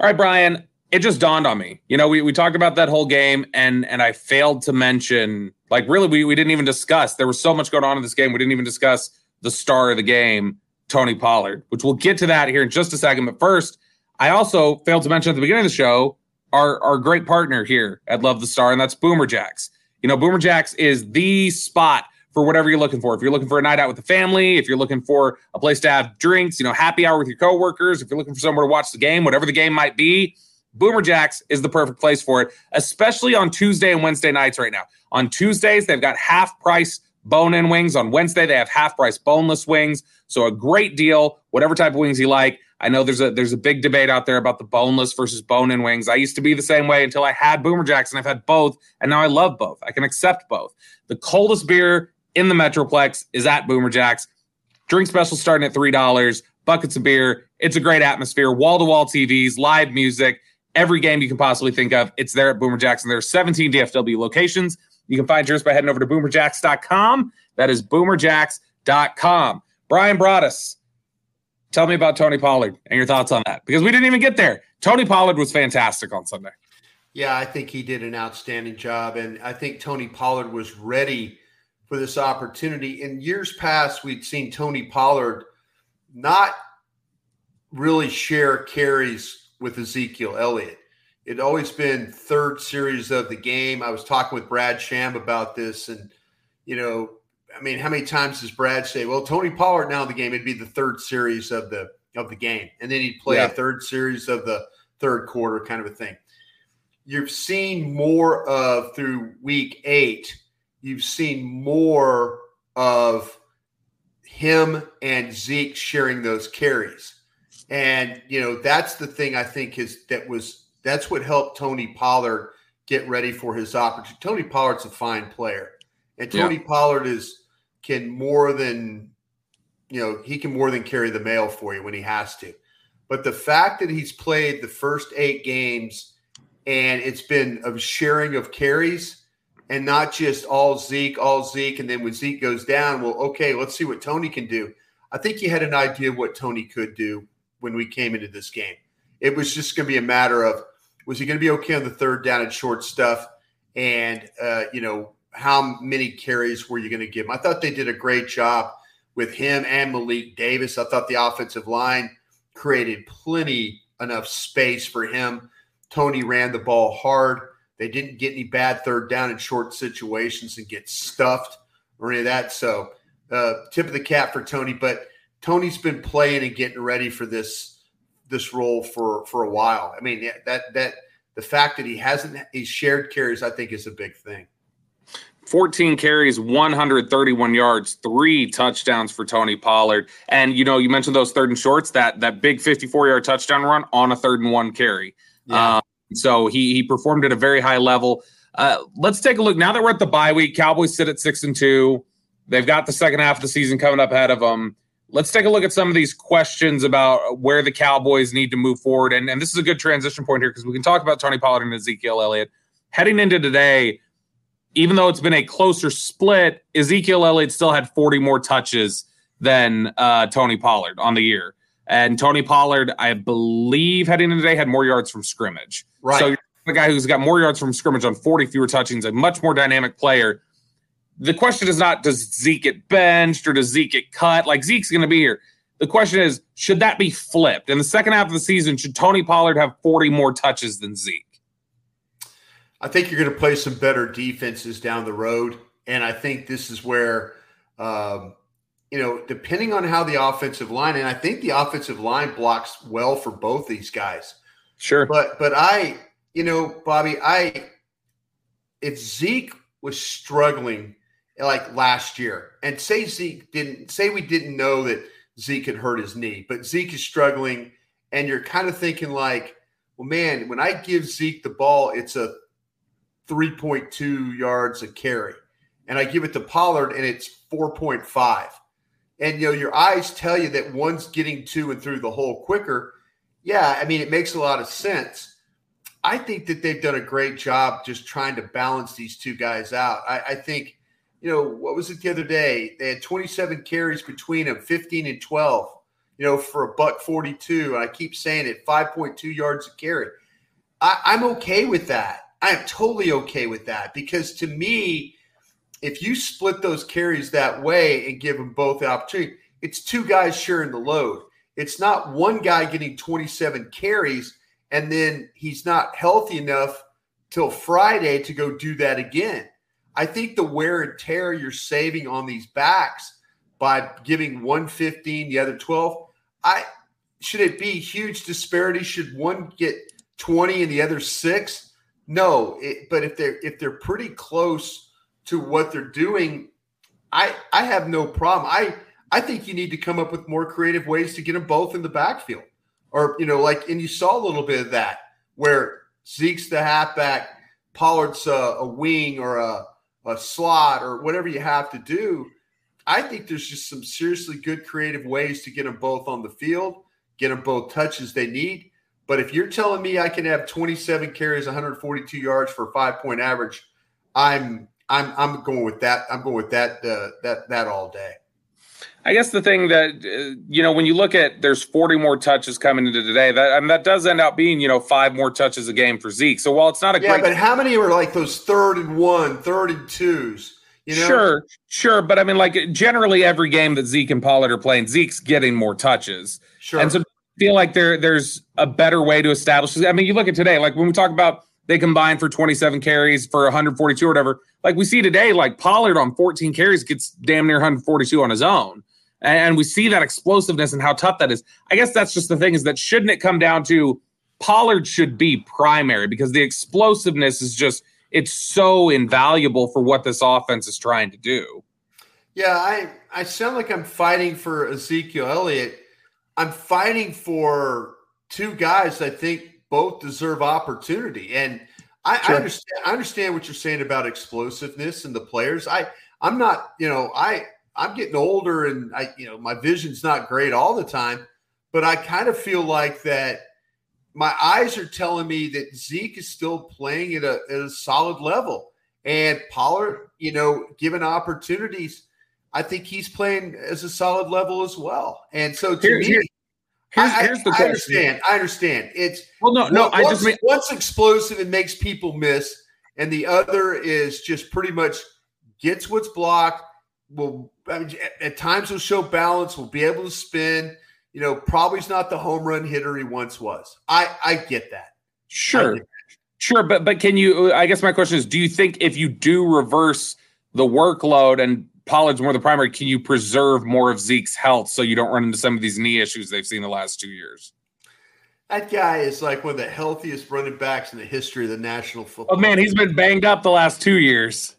All right, Bryan, it just dawned on me. You know, we, we talked about that whole game and and I failed to mention, like really, we, we didn't even discuss. There was so much going on in this game. We didn't even discuss the star of the game, Tony Pollard, which we'll get to that here in just a second. But first, I also failed to mention at the beginning of the show our, our great partner here at Love the Star, and that's Boomer Jacks. You know, Boomer Jacks is the spot for whatever you're looking for. If you're looking for a night out with the family, if you're looking for a place to have drinks, you know, happy hour with your coworkers, if you're looking for somewhere to watch the game, whatever the game might be, Boomer Jacks is the perfect place for it, especially on Tuesday and Wednesday nights right now. On Tuesdays, they've got half price bone in wings. On Wednesday, they have half price boneless wings. So a great deal, whatever type of wings you like. I know there's a there's a big debate out there about the boneless versus bone in wings. I used to be the same way until I had Boomer Jacks and I've had both and now I love both. I can accept both. The coldest beer in the Metroplex is at Boomer Jacks. Drink special starting at $3, buckets of beer. It's a great atmosphere, wall to wall TVs, live music, every game you can possibly think of. It's there at Boomer Jacks, and there are 17 DFW locations. You can find yours by heading over to boomerjacks.com. That is boomerjacks.com. Bryan Broaddus, tell me about Tony Pollard and your thoughts on that because we didn't even get there. Tony Pollard was fantastic on Sunday. Yeah, I think he did an outstanding job. And I think Tony Pollard was ready for this opportunity. In years past, we'd seen Tony Pollard not really share carries with Ezekiel Elliott. It'd always been third series of the game. I was talking with Brad Sham about this, and you know, I mean, how many times does Brad say, "Well, Tony Pollard now in the game"? It'd be the third series of the of the game, and then he'd play yeah. a third series of the third quarter, kind of a thing. You've seen more of through week eight you've seen more of him and Zeke sharing those carries. And, you know, that's the thing I think is that was that's what helped Tony Pollard get ready for his opportunity. Tony Pollard's a fine player. And Tony yeah. Pollard is can more than you know, he can more than carry the mail for you when he has to. But the fact that he's played the first eight games and it's been a sharing of carries, and not just all Zeke, all Zeke. And then when Zeke goes down, well, okay, let's see what Tony can do. I think you had an idea what Tony could do when we came into this game. It was just going to be a matter of was he going to be okay on the third down and short stuff? And, uh, you know, how many carries were you going to give him? I thought they did a great job with him and Malik Davis. I thought the offensive line created plenty enough space for him. Tony ran the ball hard. They didn't get any bad third down and short situations and get stuffed or any of that. So, uh, tip of the cap for Tony. But Tony's been playing and getting ready for this this role for for a while. I mean, that that the fact that he hasn't he's shared carries, I think, is a big thing. 14 carries, 131 yards, three touchdowns for Tony Pollard. And you know, you mentioned those third and shorts, that that big 54 yard touchdown run on a third and one carry. Yeah. Um, so he he performed at a very high level. Uh, let's take a look now that we're at the bye week. Cowboys sit at six and two. They've got the second half of the season coming up ahead of them. Let's take a look at some of these questions about where the Cowboys need to move forward. And, and this is a good transition point here because we can talk about Tony Pollard and Ezekiel Elliott. Heading into today, even though it's been a closer split, Ezekiel Elliott still had 40 more touches than uh, Tony Pollard on the year. And Tony Pollard, I believe, heading into today had more yards from scrimmage. Right. So the guy who's got more yards from scrimmage on 40 fewer touchings, a much more dynamic player. The question is not does Zeke get benched or does Zeke get cut? Like Zeke's going to be here. The question is, should that be flipped? In the second half of the season, should Tony Pollard have 40 more touches than Zeke? I think you're going to play some better defenses down the road. And I think this is where, um, you know, depending on how the offensive line, and I think the offensive line blocks well for both these guys. Sure. But, but I, you know, Bobby, I, if Zeke was struggling like last year, and say Zeke didn't, say we didn't know that Zeke had hurt his knee, but Zeke is struggling, and you're kind of thinking like, well, man, when I give Zeke the ball, it's a 3.2 yards a carry. And I give it to Pollard and it's 4.5. And you know, your eyes tell you that one's getting to and through the hole quicker. Yeah, I mean, it makes a lot of sense. I think that they've done a great job just trying to balance these two guys out. I, I think, you know, what was it the other day? They had 27 carries between them, 15 and 12, you know, for a buck 42. And I keep saying it, 5.2 yards a carry. I, I'm okay with that. I am totally okay with that because to me, if you split those carries that way and give them both the opportunity, it's two guys sharing the load. It's not one guy getting 27 carries and then he's not healthy enough till Friday to go do that again. I think the wear and tear you're saving on these backs by giving 115, the other 12, I should it be huge disparity? Should one get 20 and the other six? No, it, but if they're if they're pretty close to what they're doing, I I have no problem. I I think you need to come up with more creative ways to get them both in the backfield, or you know, like and you saw a little bit of that where Zeke's the halfback, Pollard's a, a wing or a a slot or whatever you have to do. I think there's just some seriously good creative ways to get them both on the field, get them both touches they need. But if you're telling me I can have 27 carries, 142 yards for a five point average, I'm I'm I'm going with that. I'm going with that uh, that that all day. I guess the thing that uh, you know when you look at there's 40 more touches coming into today that I mean, that does end up being you know five more touches a game for Zeke. So while it's not a yeah, great, but how many were like those third and one, third and twos? You know? Sure, sure, but I mean like generally every game that Zeke and Pollard are playing, Zeke's getting more touches. Sure, and so I feel like there there's a better way to establish. I mean, you look at today, like when we talk about they combined for 27 carries for 142 or whatever. Like we see today, like Pollard on 14 carries gets damn near 142 on his own. And we see that explosiveness and how tough that is. I guess that's just the thing is that shouldn't it come down to Pollard should be primary because the explosiveness is just it's so invaluable for what this offense is trying to do. Yeah, I I sound like I'm fighting for Ezekiel Elliott I'm fighting for two guys I think both deserve opportunity. And I, sure. I, understand I understand what you're saying about explosiveness and the players. I I'm not, you know, I I'm getting older and I, you know, my vision's not great all the time, but I kind of feel like that my eyes are telling me that Zeke is still playing at a, at a solid level. And Pollard, you know, given opportunities, I think he's playing as a solid level as well. And so to here's, me, here's, here's I, the I understand. I understand. It's well, no, no. I just mean one's explosive and makes people miss, and the other is just pretty much gets what's blocked. Will I mean, at times will show balance. Will be able to spin. You know, probably is not the home run hitter he once was. I I get that. Sure, get that. sure. But but can you? I guess my question is: Do you think if you do reverse the workload and Pollard's more the primary, can you preserve more of Zeke's health so you don't run into some of these knee issues they've seen the last two years? That guy is like one of the healthiest running backs in the history of the National Football. Oh man, he's been banged up the last two years.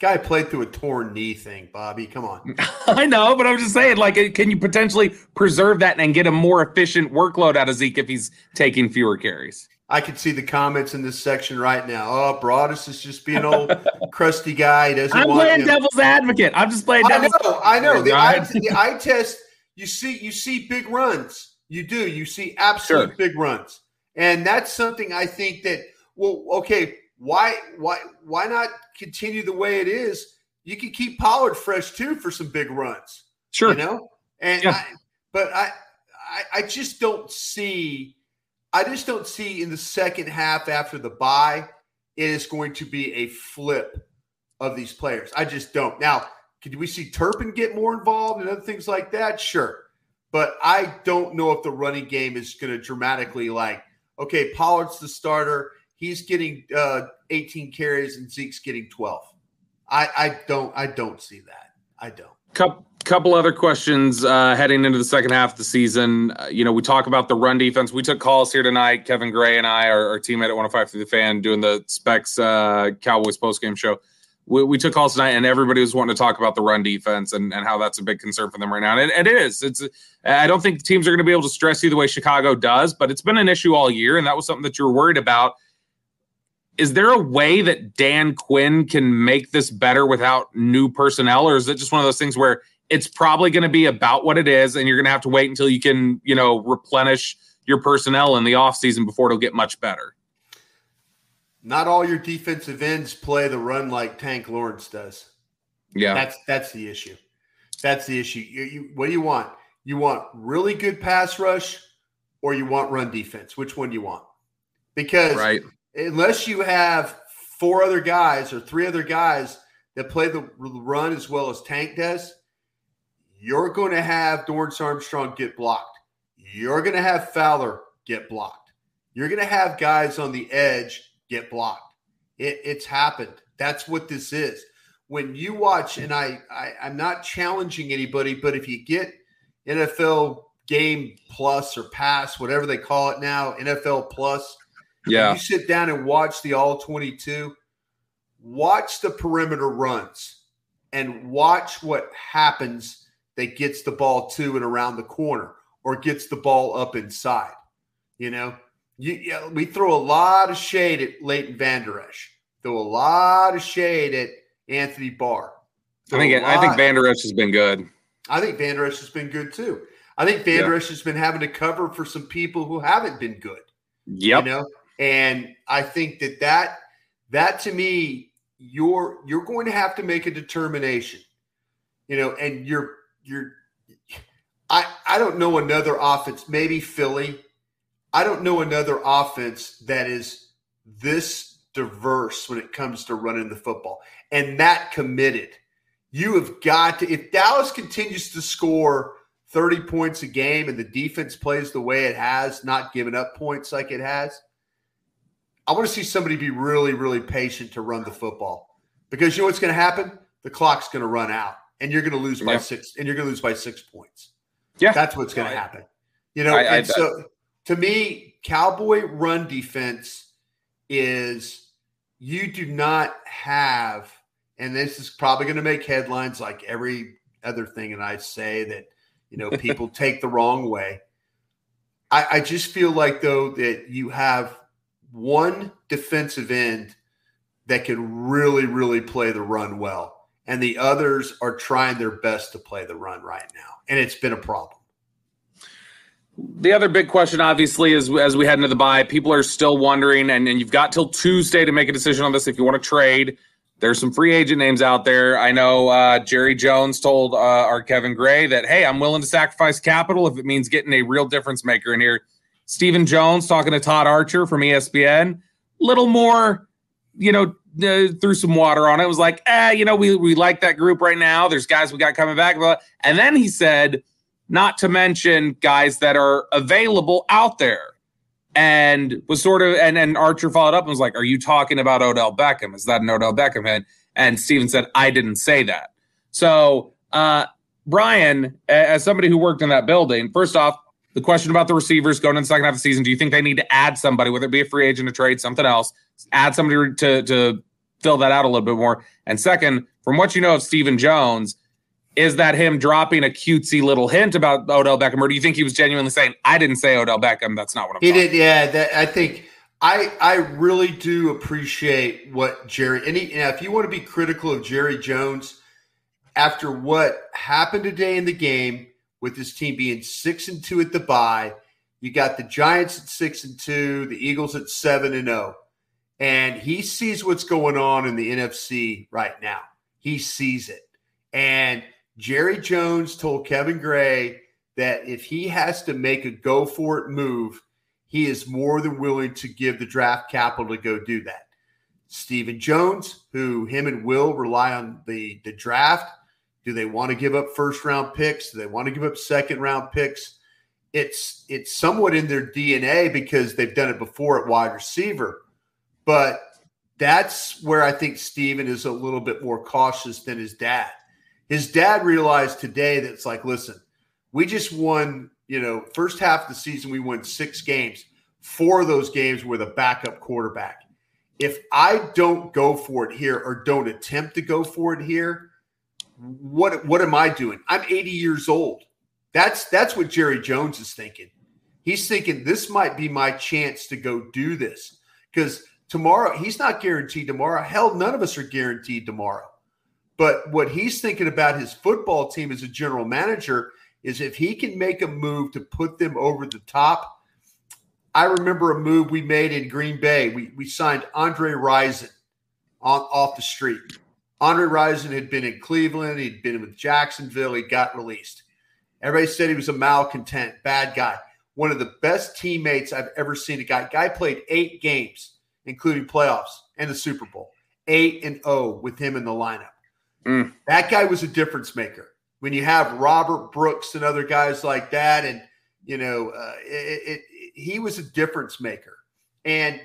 Guy played through a torn knee thing, Bobby. Come on. I know, but I'm just saying, like, can you potentially preserve that and get a more efficient workload out of Zeke if he's taking fewer carries? I can see the comments in this section right now. Oh, Broaddus is just being old crusty guy. He doesn't I'm want playing devil's advocate. I'm just playing devil's I know, I know. The eye, the eye test, you see, you see big runs. You do. You see absolute sure. big runs. And that's something I think that, well, okay, why why why not continue the way it is? You can keep Pollard fresh too for some big runs. Sure. You know? And yeah. I, but I, I I just don't see I just don't see in the second half after the bye, it is going to be a flip of these players. I just don't. Now, could we see Turpin get more involved and other things like that? Sure. but I don't know if the running game is going to dramatically like, okay, Pollard's the starter. He's getting uh, 18 carries and Zeke's getting 12. I, I don't I don't see that. I don't. Couple, couple other questions uh, heading into the second half of the season. Uh, you know, we talk about the run defense. We took calls here tonight. Kevin Gray and I, our, our teammate at 105 through the fan, doing the Specs uh, Cowboys post game show. We, we, took calls tonight, and everybody was wanting to talk about the run defense and, and how that's a big concern for them right now. And it, it is. It's. I don't think teams are going to be able to stress you the way Chicago does, but it's been an issue all year, and that was something that you were worried about is there a way that Dan Quinn can make this better without new personnel, or is it just one of those things where it's probably going to be about what it is, and you're going to have to wait until you can, you know, replenish your personnel in the offseason before it'll get much better? Not all your defensive ends play the run like Tank Lawrence does. Yeah, that's that's the issue. That's the issue. You, you, what do you want? You want really good pass rush, or you want run defense? Which one do you want? Because right unless you have four other guys or three other guys that play the run as well as Tank does, you're going to have Dorance Armstrong get blocked. You're going to have Fowler get blocked. You're going to have guys on the edge get blocked. It, it's happened. That's what this is. When you watch, and I, I I'm not challenging anybody, but if you get NFL game plus or pass, whatever they call it now, NFL plus, yeah. you sit down and watch the all 22, watch the perimeter runs and watch what happens that gets the ball to and around the corner or gets the ball up inside. You know, you, yeah, we throw a lot of shade at Leighton Vander Esch, throw a lot of shade at Anthony Barr. I think I think Vander Esch has been good. I think Vander Esch has been good too. I think Vander Esch yeah. has been having to cover for some people who haven't been good. Yep. You know, and I think that that that to me, you're you're going to have to make a determination, you know, and you're you're I I don't know another offense, maybe Philly. I don't know another offense that is this diverse when it comes to running the football and that committed. You have got to if Dallas continues to score 30 points a game and the defense plays the way it has, not giving up points like it has, I want to see somebody be really, really patient to run the football because you know what's going to happen? The clock's going to run out, and you're going to lose by yeah. six, and you're going to lose by six points. Yeah, that's what's going to happen. You know, I, I, so to me, Cowboy run defense is you do not have, and this is probably going to make headlines like every other thing, and I say that you know people take the wrong way. I, I just feel like though that you have one defensive end that can really, really play the run well. And the others are trying their best to play the run right now. And it's been a problem. The other big question, obviously, is as we head into the bye, people are still wondering, and, and you've got till Tuesday to make a decision on this if you want to trade. There's some free agent names out there. I know uh, Jerry Jones told uh, our Kevin Gray that, hey, I'm willing to sacrifice capital if it means getting a real difference maker in here. Stephen Jones talking to Todd Archer from ESPN, little more, you know, uh, threw some water on it. Was like, eh, you know, we we like that group right now. There's guys we got coming back, and then he said, not to mention guys that are available out there, and was sort of, and then Archer followed up and was like, "Are you talking about Odell Beckham? Is that an Odell Beckham hit?" And Stephen said, "I didn't say that." So, uh, Bryan, as somebody who worked in that building, first off, the question about the receivers going in the second half of the season. Do you think they need to add somebody, whether it be a free agent, a trade, something else, add somebody to to fill that out a little bit more? And second, from what you know of Stephen Jones, is that him dropping a cutesy little hint about Odell Beckham, or do you think he was genuinely saying, "I didn't say Odell Beckham"? That's not what I'm. He did, yeah. That, I think I I really do appreciate what Jerry. And, he, and if you want to be critical of Jerry Jones after what happened today in the game with his team being six and two at the bye. You got the Giants at six and two, the Eagles at seven and zero, oh. And he sees what's going on in the NFC right now. He sees it, and Jerry Jones told Kevin Gray that if he has to make a go for it move, he is more than willing to give the draft capital to go do that. Stephen Jones, who him and Will rely on the the draft Do they want to give up first round picks? Do they want to give up second round picks? It's it's somewhat in their DNA because they've done it before at wide receiver. But that's where I think Stephen is a little bit more cautious than his dad. His dad realized today that it's like, listen, we just won, you know, first half of the season, we won six games. Four of those games were the backup quarterback. If I don't go for it here or don't attempt to go for it here, what what am I doing? I'm 80 years old. That's that's what Jerry Jones is thinking. He's thinking this might be my chance to go do this because tomorrow he's not guaranteed tomorrow. Hell, none of us are guaranteed tomorrow. But what he's thinking about his football team as a general manager is if he can make a move to put them over the top. I remember a move we made in Green Bay. We we signed Andre Rison on off the street. Andre Rison had been in Cleveland. He'd been with Jacksonville. He got released. Everybody said he was a malcontent, bad guy. One of the best teammates I've ever seen. A guy, guy played eight games, including playoffs and the Super Bowl. Eight and O with him in the lineup. Mm. That guy was a difference maker. When you have Robert Brooks and other guys like that, and you know, uh, it, it, he was a difference maker. And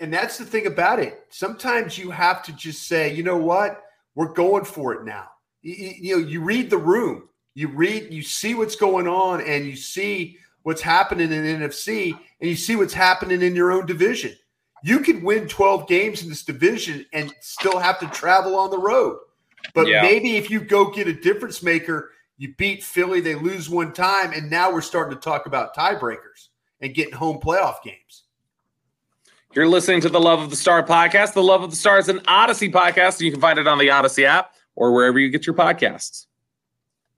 and that's the thing about it. Sometimes you have to just say, you know what, we're going for it now. You, you know, you read the room, you read, you see what's going on, and you see what's happening in NFC, and you see what's happening in your own division. You could win 12 games in this division and still have to travel on the road. But yeah. maybe if you go get a difference maker, you beat Philly, they lose one time, and now we're starting to talk about tiebreakers and getting home playoff games. You're listening to the Love of the Star podcast. The Love of the Star is an Audacy podcast, and you can find it on the Audacy app or wherever you get your podcasts.